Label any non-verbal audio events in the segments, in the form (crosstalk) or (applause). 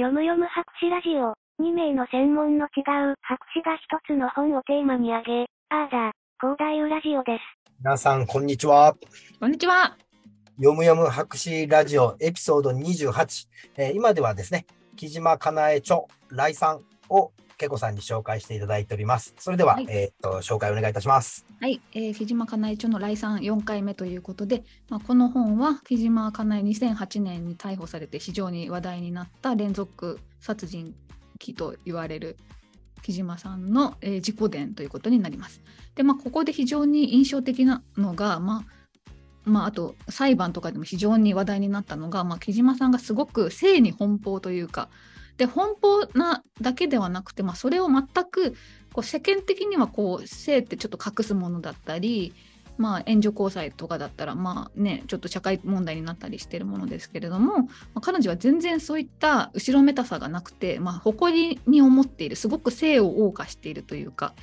読む読む博士ラジオ。2名の専門の違う博士が一つの本をテーマに挙げ、あーだ、広大ラジオです。皆さん、こんにちは。こんにちは。読む読む博士ラジオエピソード28。えー今ではですね、木島かなえ著来さんをけこさんに紹介していただいております。それでは、はいえーっと、紹介お願いいたします。はい、えー、木島かなえ著の来産4回目ということで、まあ、この本は木島かなえ2008年に逮捕されて非常に話題になった連続殺人鬼と言われる木島さんの、えー自己伝ということになります。で、まあ、ここで非常に印象的なのが、まあまあ、あと裁判とかでも非常に話題になったのが、まあ、木島さんがすごく性に奔放というかで奔放なだけではなくて、まあ、それを全くこう世間的にはこう性ってちょっと隠すものだったり、まあ、援助交際とかだったら、まあね、ちょっと社会問題になったりしてるものですけれども、まあ、彼女は全然そういった後ろめたさがなくて、まあ、誇りに思っているすごく性を謳歌しているというか、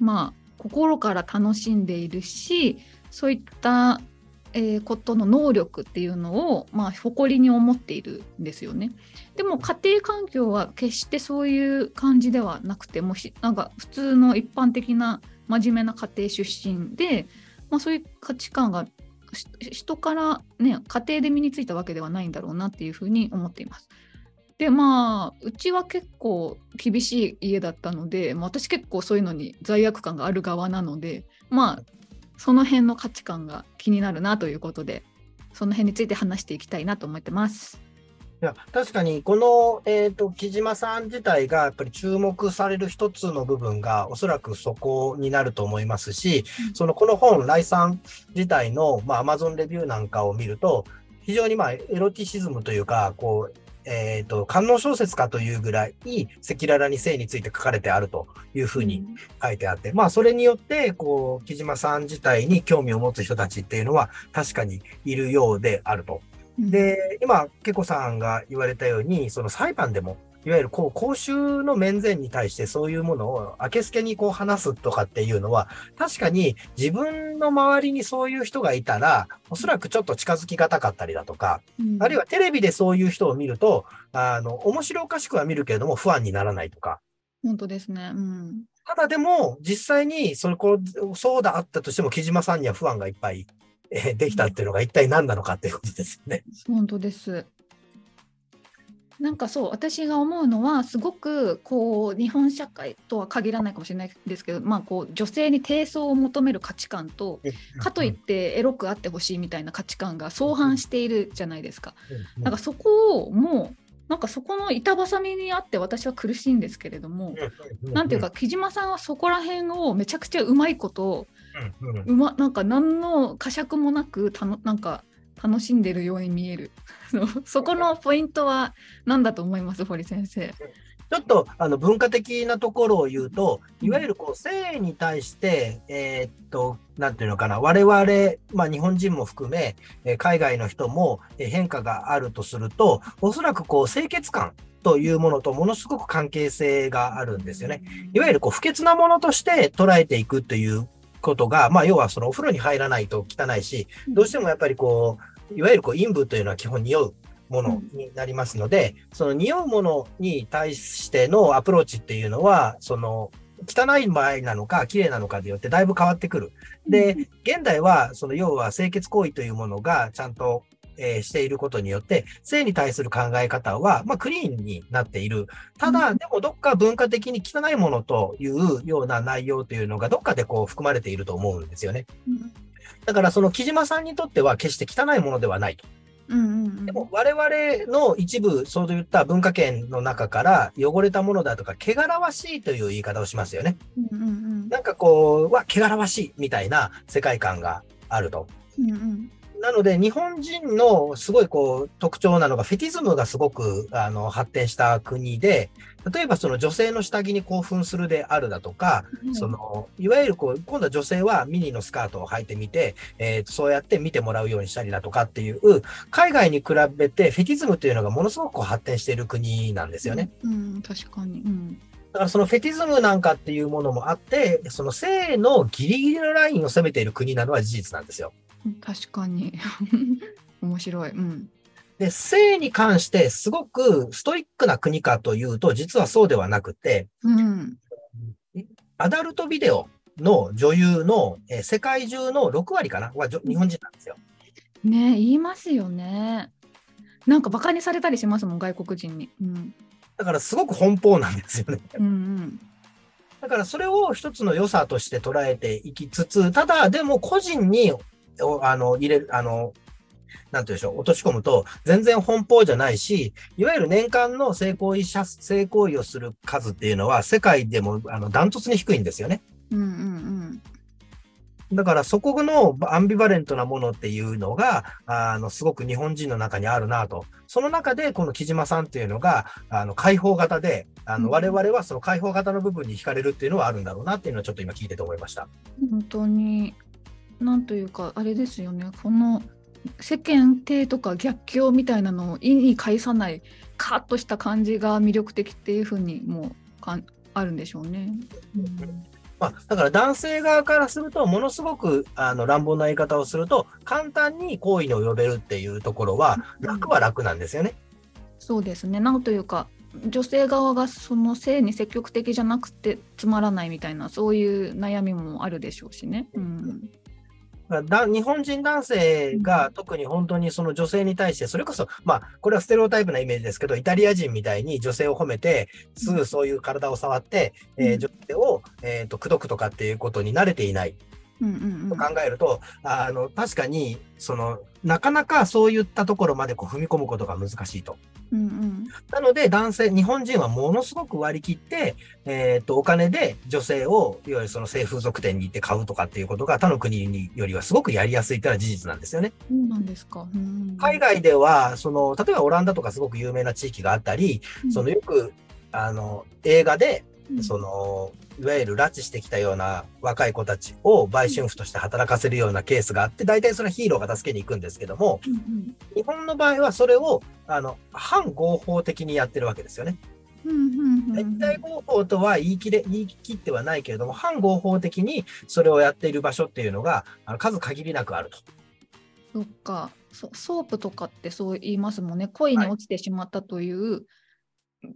まあ、心から楽しんでいるしそういった、えーことの能力っていうのを、まあ、誇りに思っているんですよね。でも家庭環境は決してそういう感じではなくてもなんか普通の一般的な真面目な家庭出身で、まあ、そういう価値観が人からね家庭で身についたわけではないんだろうなっていうふうに思っています。でまあうちは結構厳しい家だったので、まあ、私結構そういうのに罪悪感がある側なのでまあその辺の価値観が気になるなということでその辺について話していきたいなと思ってます。いや確かに、この、えーっと木島さん自体がやっぱり注目される一つの部分が、おそらくそこになると思いますし、うんそのこの本、来さん自体の、まあ、Amazon レビューなんかを見ると、非常にまあエロティシズムというか、こう、えーっと、観音小説かというぐらい、赤裸々に性について書かれてあるというふうに書いてあって、まあ、それによって、こう、木島さん自体に興味を持つ人たちっていうのは、確かにいるようであると。うん、で、今、けこさんが言われたように、その裁判でも、いわゆるこう公衆の面前に対してそういうものを明けすけにこう話すとかっていうのは、確かに自分の周りにそういう人がいたら、おそらくちょっと近づきがたかったりだとか、うんあるいはテレビでそういう人を見ると、あの、面白おかしくは見るけれども不安にならないとか。本当ですね。うん。ただでも、実際にそれこう、そうだあったとしても、木島さんには不安がいっぱい、えーできたっていうのが一体何なのかっていうことですよね。本当です。なんかそう私が思うのはすごくこう日本社会とは限らないかもしれないですけど、まあ、こう女性に低層を求める価値観とかといってエロくあってほしいみたいな価値観が相反しているじゃないですか。うん、なんかそこをもうなんかそこの板挟みにあって私は苦しいんですけれども、なんていうか木島さんはそこら辺をめちゃくちゃうまいことうまなんか何の呵責もなくたのなんか楽しんでるように見える (laughs) そそこのポイントは何だと思います堀先生？ちょっとあの文化的なところを言うと、いわゆるこう性に対して、えーっと、なんていうのかな、我々、まあ、日本人も含め、えー海外の人もえー変化があるとすると、おそらくこう清潔感というものとものすごく関係性があるんですよね。いわゆるこう不潔なものとして捉えていくということが、まあ、要はそのお風呂に入らないと汚いし、どうしてもやっぱりこう、いわゆるこう陰部というのは基本匂うものになりますので、その匂うものに対してのアプローチっていうのは、その汚い場合なのか綺麗なのかによってだいぶ変わってくる。で、現代はその要は清潔行為というものがちゃんと、えーしていることによって、性に対する考え方は、まあ、クリーンになっている。ただ、うんでもどっか文化的に汚いものというような内容というのがどっかでこう含まれていると思うんですよね。うんだからその木島さんにとっては決して汚いものではないと。うんうんうんでも我々の一部、そういった文化圏の中から汚れたものだとか、汚らわしいという言い方をしますよね。うんうんなんかこう、わ、汚らわしいみたいな世界観があると。うんうんなので、日本人のすごいこう特徴なのが、フェティズムがすごくあの発展した国で、例えばその女性の下着に興奮するであるだとか、うんそのいわゆるこう今度は女性はミニのスカートを履いてみて、えーとそうやって見てもらうようにしたりだとかっていう、海外に比べてフェティズムというのがものすごくこう発展している国なんですよね。うん、確かに。うん。だからそのフェティズムなんかっていうものもあって、その性のギリギリのラインを攻めている国なのは事実なんですよ。確かに。(laughs) 面白い。うん。で、性に関してすごくストイックな国かというと、実はそうではなくて、うん。アダルトビデオの女優の、えー世界中の6割かな？は日本人なんですよ。ね言いますよね。なんかバカにされたりしますもん、外国人に。うん。だからすごく奔放なんですよね。うんうん。だからそれを一つの良さとして捉えていきつつ、ただでも個人におあの入れる、あの、なんていうんでしょう、落とし込むと全然奔放じゃないし、いわゆる年間の性行為者、性行為をする数っていうのは世界でもあのダントツに低いんですよね。うんうんだからそこのアンビバレントなものっていうのが、あの、すごく日本人の中にあるなと。その中で、この木島さんっていうのが、あの、開放型で、あの、うん我々はその開放型の部分に惹かれるっていうのはあるんだろうなっていうのはちょっと今聞いてて思いました。うん。本当に、なんというか、あれですよね。この世間体とか逆境みたいなのを意に介さない、カッとした感じが魅力的っていうふうにもうかんあるんでしょうね。うんまあ、だから男性側からすると、ものすごくあの乱暴な言い方をすると、簡単に行為に及べるっていうところは、楽は楽なんですよね。そうですね。なんというか、女性側がその性に積極的じゃなくてつまらないみたいな、そういう悩みもあるでしょうしね。うん。だ日本人男性が特に本当にその女性に対して、それこそ、まあ、これはステレオタイプなイメージですけど、イタリア人みたいに女性を褒めて、すぐそういう体を触って、えー女性を、えー、と口説くとかっていうことに慣れていないうんうんうん。と考えると、あの確かにその、なかなかそういったところまでこう踏み込むことが難しいと。うんうん。なので、男性、日本人はものすごく割り切って、えっ、と、お金で女性を、いわゆるその性風俗店に行って買うとかっていうことが他の国によりはすごくやりやすいっていうのは事実なんですよね。そうなんですか。うん海外では、その、例えばオランダとかすごく有名な地域があったり、そのよく、あの、映画で、うん。その、いわゆる拉致してきたような若い子たちを売春婦として働かせるようなケースがあって、大体それはヒーローが助けに行くんですけども、うんうん。日本の場合はそれを、あの、反合法的にやってるわけですよね。絶対合法とは言い切れ、言い切ってはないけれども、反合法的にそれをやっている場所っていうのが、あの数限りなくあると。そっか。そソープとかってそう言いますもんね。恋に落ちてしまったという、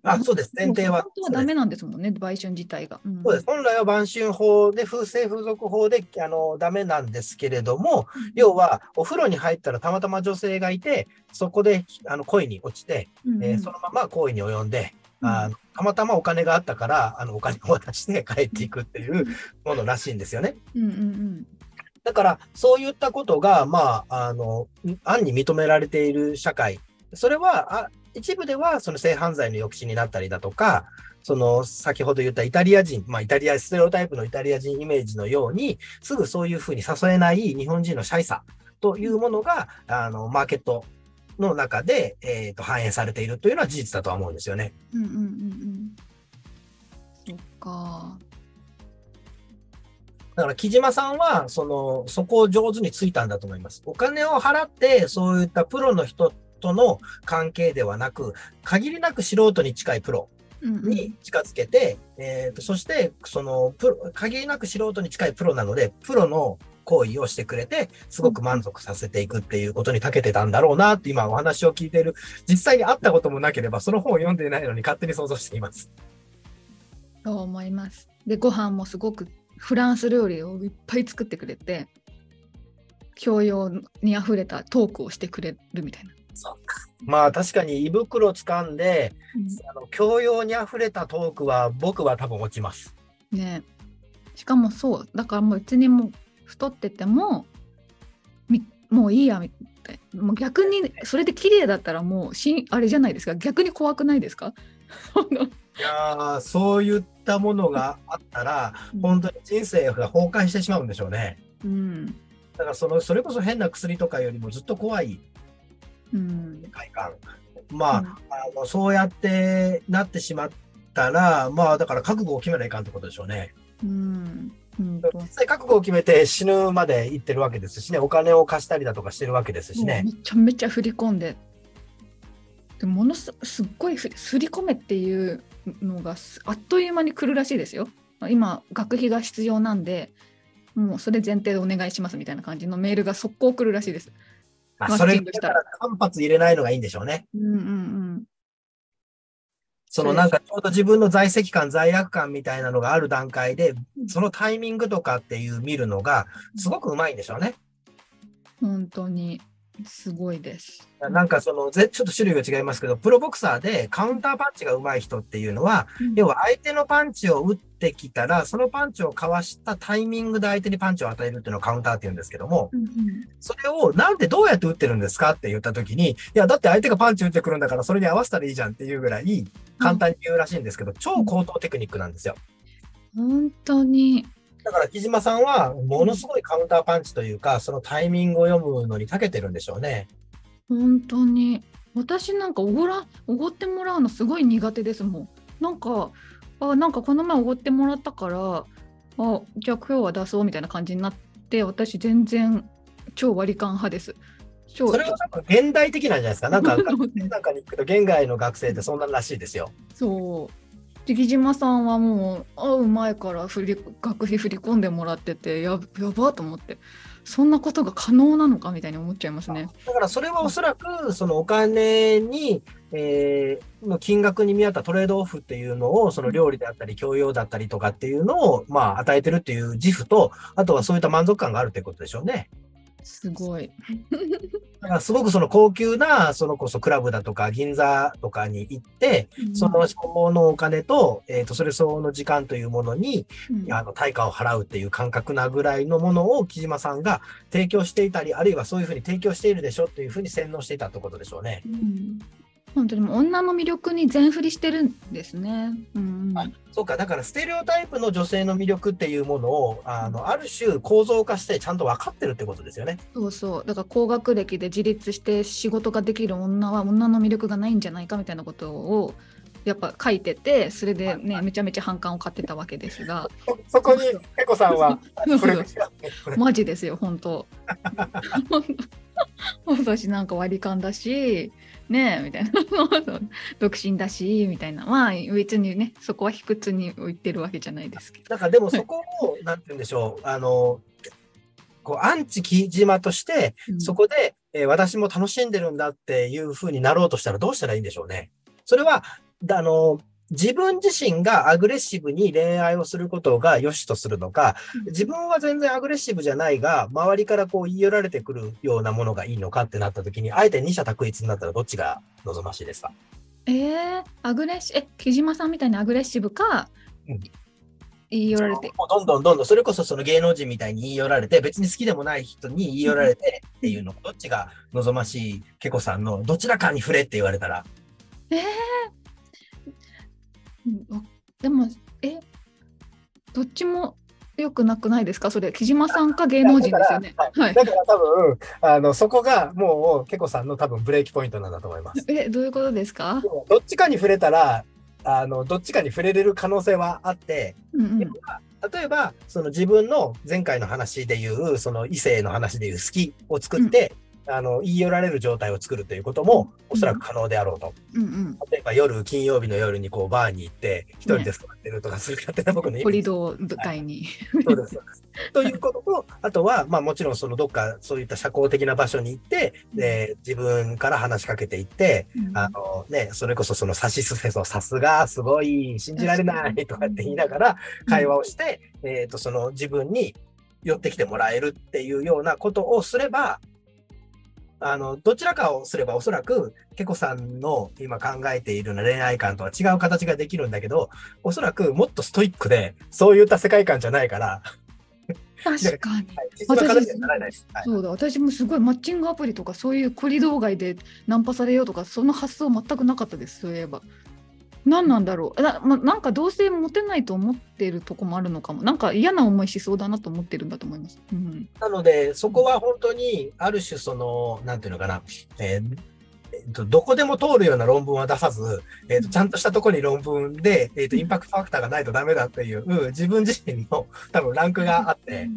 あそうです。前提は本当はダメなんですもんね売春自体が、うん。そうです。本来は売春法で、風性風俗法で、あの、ダメなんですけれども、要は、お風呂に入ったらたまたま女性がいて、そこで、あの、恋に落ちて、うんうんえーそのまま行為に及んで、うん。あのたまたまお金があったから、あの、お金を渡して帰っていくっていうものらしいんですよね。うんうんだから、そういったことが、まあ、あの、暗に認められている社会。それは、あ一部では、その性犯罪の抑止になったりだとか、その、先ほど言ったイタリア人、まあ、イタリア、ステレオタイプのイタリア人イメージのように、すぐそういうふうに誘えない日本人のシャイさというものが、あの、マーケットの中で、えっ、と、反映されているというのは事実だとは思うんですよね。うんうんうんうんうんそっかだから木島さんは、その、そこを上手についたんだと思います。お金を払って、そういったプロの人との関係ではなく、限りなく素人に近いプロうんうん。に近づけて、えーと、そして、その、プロ、限りなく素人に近いプロなので、プロの行為をしてくれて、すごく満足させていくっていうことに長けてたんだろうなって今お話を聞いている、実際に会ったこともなければ、その本を読んでいないのに勝手に想像しています。そう思います。でご飯もすごくフランス料理をいっぱい作ってくれて教養にあふれたトークをしてくれるみたいな、まあ確かに胃袋掴んで、あの教養にあふれたトークは僕は多分落ちます。ね。しかもそうだからもう別にもう太っててもみもういいやみたいな。もう逆にそれで綺麗だったらもうしあれじゃないですか。逆に怖くないですか？いやーそういったものがあったら、本当に人生が崩壊してしまうんでしょうね。うん。だからその、それこそ変な薬とかよりもずっと怖いうん快感。まあ、あのそうやってなってしまったら、まあだから覚悟を決めないかんってことでしょうね。うんうん実際覚悟を決めて死ぬまで行ってるわけですしね、お金を貸したりだとかしてるわけですしね。めちゃめちゃ振り込んででものすすっごいふ振り込めっていうのがすあっという間に来るらしいですよ。今学費が必要なんでもうそれ前提でお願いしますみたいな感じのメールが速攻来るらしいです。まあ、マそれだからら間髪入れないのがいいんでしょうね。うんうんうん。そのなんかちょうど自分の在籍感、罪悪感みたいなのがある段階で、そのタイミングとかっていう見るのがすごくうまいんでしょうね。本当にすごいです。なんかその、ぜちょっと種類が違いますけど、プロボクサーでカウンターパンチがうまい人っていうのは、要は相手のパンチを打ってきたら、そのパンチをかわしたタイミングで相手にパンチを与えるっていうのをカウンターって言うんですけども、うんうんそれをなんでどうやって打ってるんですかって言った時に、いや、だって相手がパンチ打ってくるんだからそれに合わせたらいいじゃんっていうぐらい簡単に言うらしいんですけど、超高等テクニックなんですよ。本当に。だから木島さんはものすごいカウンターパンチというか、そのタイミングを読むのに長けてるんでしょうね。本当に私なんかおごらおごってもらうのすごい苦手ですもんなんかあなんかこの前おごってもらったからあじゃあ今日は出そうみたいな感じになって私全然超割り勘派です超それは多分現代的なんじゃないですか。なんか、(laughs) なんかに行くと現外の学生ってそんならしいですよ。そうで木島さんはもう会う前から振り学費振り込んでもらっててややばと思ってそんなことが可能なのかみたいに思っちゃいますね。だからそれはおそらく、そのお金に、えーの金額に見合ったトレードオフっていうのを、その料理であったり、教養だったりとかっていうのを、まあ、与えてるっていう自負と、あとはそういった満足感があるっていうことでしょうね。すごい。だからすごくその高級な、そのこそクラブだとか銀座とかに行って、その相応のお金と、えっ、と、それ相応の時間というものに、うんあの、対価を払うっていう感覚なぐらいのものを木島さんが提供していたり、あるいはそういうふうに提供しているでしょっていうふうに洗脳していたってことでしょうね。うん本当にもう女の魅力に全振りしてるんですね。うんうん。あそうか、だからステレオタイプの女性の魅力っていうものを、あの、ある種構造化してちゃんと分かってるってことですよね。そうそう。だから高学歴で自立して仕事ができる女は女の魅力がないんじゃないかみたいなことをやっぱ書いててそれでねめちゃめちゃ反感を買ってたわけですが。そこに、ペコさんは、マジですよ本当 (laughs) 私なんか割り勘だしねえみたいな。(laughs) 独身だしみたいな。まあ別にねそこは卑屈に言ってるわけじゃないですけど。なんかでもそこを、なんて言うんでしょう、あの、こう、アンチ木島として、うん。そこで、えー私も楽しんでるんだっていうふうになろうとしたらどうしたらいいんでしょうね。それは、だあの、自分自身がアグレッシブに恋愛をすることが良しとするのか、自分は全然アグレッシブじゃないが、周りからこう言い寄られてくるようなものがいいのかってなった時に、あえて二者択一になったらどっちが望ましいですか？えー、アグレッシえ木島さんみたいにアグレッシブか、うん。言い寄られて。もうどんどんどんどん、それこそその芸能人みたいに言い寄られて、別に好きでもない人に言い寄られてっていうの、どっちが望ましい、けこさんの、どちらかに触れって言われたら、えーうんわでもえどっちも良くなくないですか？それ木島さんか芸能人ですよね。はい。だから多分、あの、そこがもう、けこさんの多分ブレーキポイントなんだと思います。(laughs) えどういうことですか？どっちかに触れたら、あの、どっちかに触れれる可能性はあって、うんうん例えば、その自分の前回の話でいう、その異性の話でいう好きを作って、あの、言い寄られる状態を作るということも、おそらく可能であろうと。うんうん。例えば夜、金曜日の夜にこうバーに行って、一人で座ってるとか、そういう勝手な僕のイメージ。コリドー舞台に。そうです。そうです。(laughs) ということと、あとは、まあもちろんそのどっかそういった社交的な場所に行って、で自分から話しかけていって、あのね、それこそそのサシスフェソ、さすが、すごい、信じられないとかって言いながら会話をして、えっ、と、その自分に寄ってきてもらえるっていうようなことをすれば、あの、どちらかをすればおそらく、ケコさんの今考えているような恋愛観とは違う形ができるんだけど、おそらくもっとストイックで、そういった世界観じゃないから、確かに。そうだ。私もすごいマッチングアプリとかそういうコリドー街でナンパされようとかその発想全くなかったですそういえば。何なんだろう。な,、ま、なんか同性モテないと思ってるとこもあるのかも。なんか嫌な思いしそうだなと思ってるんだと思います。うん、なので、そこは本当に、ある種、その、なんていうのかな、えーえっと、どこでも通るような論文は出さず、えっと、ちゃんとしたところに論文で、えっと、インパクトファクターがないとダメだっていう、うん自分自身の多分ランクがあって、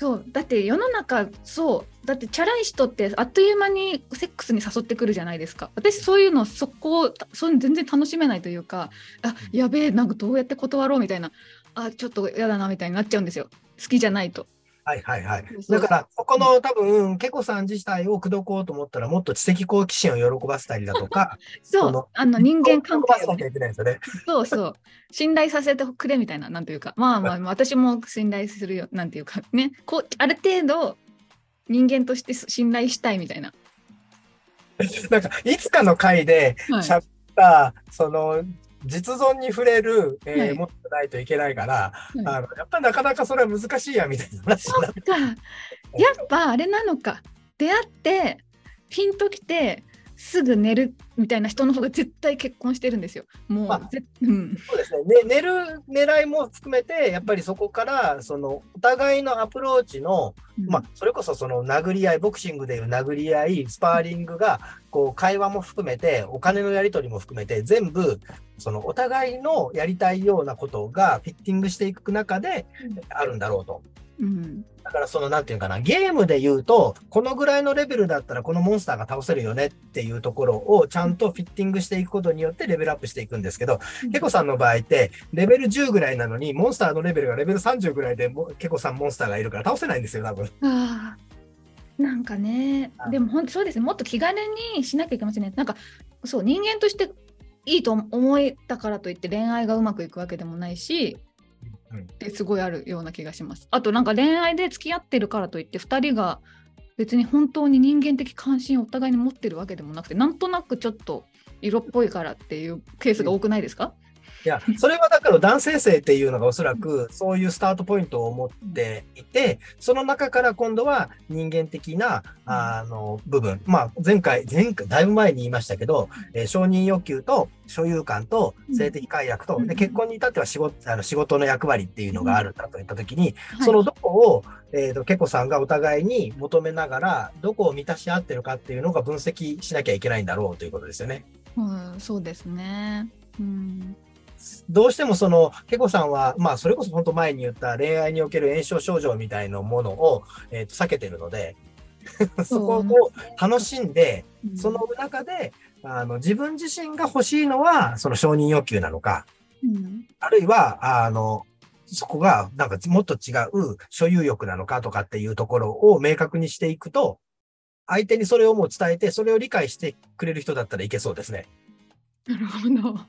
そうだって世の中そうだってチャラい人ってあっという間にセックスに誘ってくるじゃないですか。私そういうのそこそういうの全然楽しめないというかあやべえなんかどうやって断ろうみたいなあちょっと嫌だなみたいになっちゃうんですよ。好きじゃないと。はいはいはいだから、そこの多分、ケコさん自体を口説こうと思ったら、もっと知的好奇心を喜ばせたりだとか、(laughs) そうあの人間関係を喜ばせなきゃいけないんですよね。そうそう。信頼させてくれみたいな、なんていうか、まあまあ、(laughs) 私も信頼するよ、なんていうか、ね、こう、ある程度、人間として信頼したいみたいな。(laughs) なんか、いつかの回ではい喋った、その、実存に触れる、えーはい。もっとないといけないから、い。あのやっぱりなかなかそれは難しいやみたいな話になって。か、やっぱあれなのか、出会って、ピンときて、すぐ寝るみたいな人の方が絶対結婚してるんですよ。もう、まあぜうん。そうですね。ね寝る狙いも含めて、やっぱりそこから、その、お互いのアプローチの、まあ、それこそその殴り合い、ボクシングでいう殴り合い、スパーリングが、こう、会話も含めて、お金のやり取りも含めて、全部、その、お互いのやりたいようなことがフィッティングしていく中で、あるんだろうと。うん、だから、その、なんていうかな、ゲームで言うと、このぐらいのレベルだったら、このモンスターが倒せるよねっていうところを、ちゃんとフィッティングしていくことによって、レベルアップしていくんですけど、ケコさんの場合って、レベル10ぐらいなのに、モンスターのレベルがレベル30ぐらいで、もケコさんモンスターがいるから倒せないんですよ、多分。あー。なんかね。あ、でも本当そうですね、もっと気軽にしなきゃいけませんね。なんか、そう、人間としていいと思えたからといって恋愛がうまくいくわけでもないし、うんってすごいあるような気がします。あとなんか恋愛で付き合ってるからといって2人が別に本当に人間的関心をお互いに持ってるわけでもなくてなんとなくちょっと色っぽいからっていうケースが多くないですか、いや、それはだから男性性っていうのがおそらくそういうスタートポイントを持っていて、その中から今度は人間的な、あの、部分。まあ、前回、前回、だいぶ前に言いましたけど、えー承認欲求と所有感と性的快楽と、うん。で結婚に至っては仕事あの仕事の役割っていうのがあるんだといったときに、はい。そのどこを、えーと、ケコさんがお互いに求めながら、どこを満たし合ってるかっていうのが分析しなきゃいけないんだろうということですよね。うん、そうですね。うんどうしてもその、ケコさんは、まあ、それこそ本当前に言った恋愛における炎症症状みたいなものを、えーと避けてるので、(laughs) そこを楽しんで、その中で、あの、自分自身が欲しいのは、その承認欲求なのか、うんあるいは、あの、そこが、なんかもっと違う所有欲なのかとかっていうところを明確にしていくと、相手にそれをもう伝えて、それを理解してくれる人だったらいけそうですね。なるほど。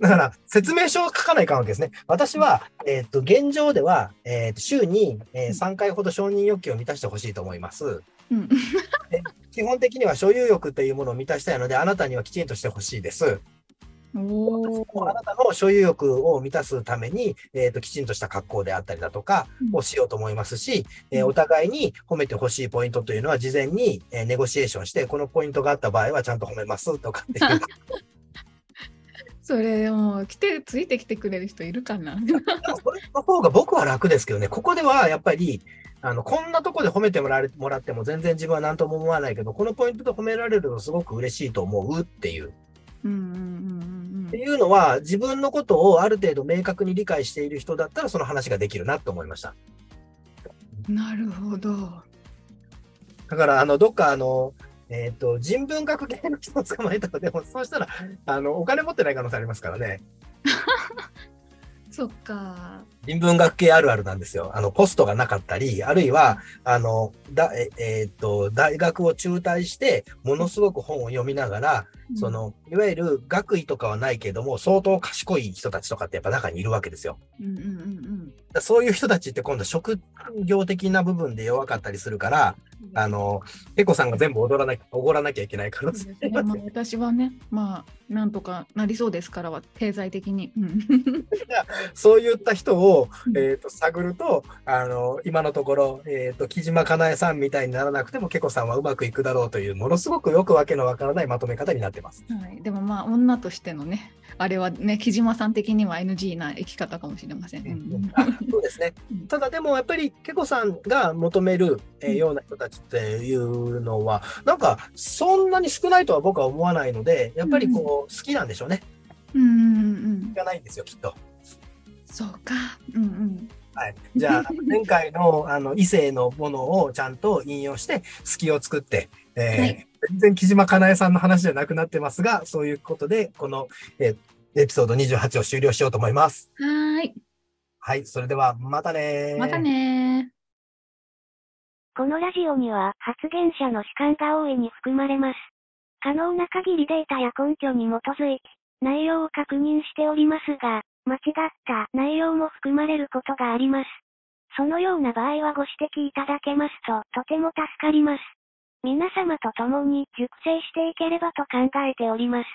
だから、説明書を書かないかんわけですね。私は、えっ、と、現状では、えっ、と、週に、えー3回ほど承認欲求を満たしてほしいと思います。うん基本的には所有欲というものを満たしたいので、あなたにはきちんとしてほしいです。おあなたの所有欲を満たすために、えっ、と、きちんとした格好であったりだとかうんをしようと思いますし、えーうんお互いに褒めてほしいポイントというのは事前に、えーネゴシエーションして、このポイントがあった場合はちゃんと褒めますとかっていう。(laughs) それもう来てついてきてくれる人いるかな？(laughs) それの方が僕は楽ですけどね、ここではやっぱり、あの、こんなとこで褒めてもらえもらっても全然自分は何とも思わないけど、このポイントで褒められるのすごく嬉しいと思うっていう。うんうんうんっていうのは、自分のことをある程度明確に理解している人だったらその話ができるなと思いました。うん。なるほど。だから、あの、どっかあの、えっ、と、人文学系の人を捕まえたら、でも、そうしたら、あの、お金持ってない可能性ありますからね。(laughs) そっか。人文学系あるあるなんですよ。あの、ポストがなかったり、あるいは、あの、だ、ええーっと、大学を中退して、ものすごく本を読みながら、その、いわゆる学位とかはないけども、相当賢い人たちとかってやっぱ中にいるわけですよ。うんうんうんだからそういう人たちって今度職業的な部分で弱かったりするから、うん。あの、ペコさんが全部踊らなきゃ、おごらなきゃいけない可能性そうですねまあ、私はね、まあ、なんとかなりそうですからは、経済的に。うんそういった人を、うんえー、と探ると、あの、今のところ、えっ、と、木島かなえさんみたいにならなくても、ケコさんはうまくいくだろうという、ものすごくよくわけのわからないまとめ方になってます。はい、でもまあ、女としてのね、あれはね、木島さん的には NG な生き方かもしれません。うんあそうですねうん。ただでもやっぱり、ケコさんが求める、えような人たちっていうのは、なんか、そんなに少ないとは僕は思わないので、やっぱりこう、好きなんでしょうね。うんうんうんいかないんですよ、きっと。そうか。うんうん。はい。じゃあ、(laughs) 前回の、あの、異性のものをちゃんと引用して、隙を作って、えーはい全然木島かなえさんの話じゃなくなってますが、そういうことで、この、えーエピソード28を終了しようと思います。はーい。はい。それでは、またねーまたねー。このラジオには発言者の主観が大いに含まれます。可能な限りデータや根拠に基づいて、内容を確認しておりますが、間違った内容も含まれることがあります。そのような場合はご指摘いただけますと、とても助かります。皆様と共に熟成していければと考えております。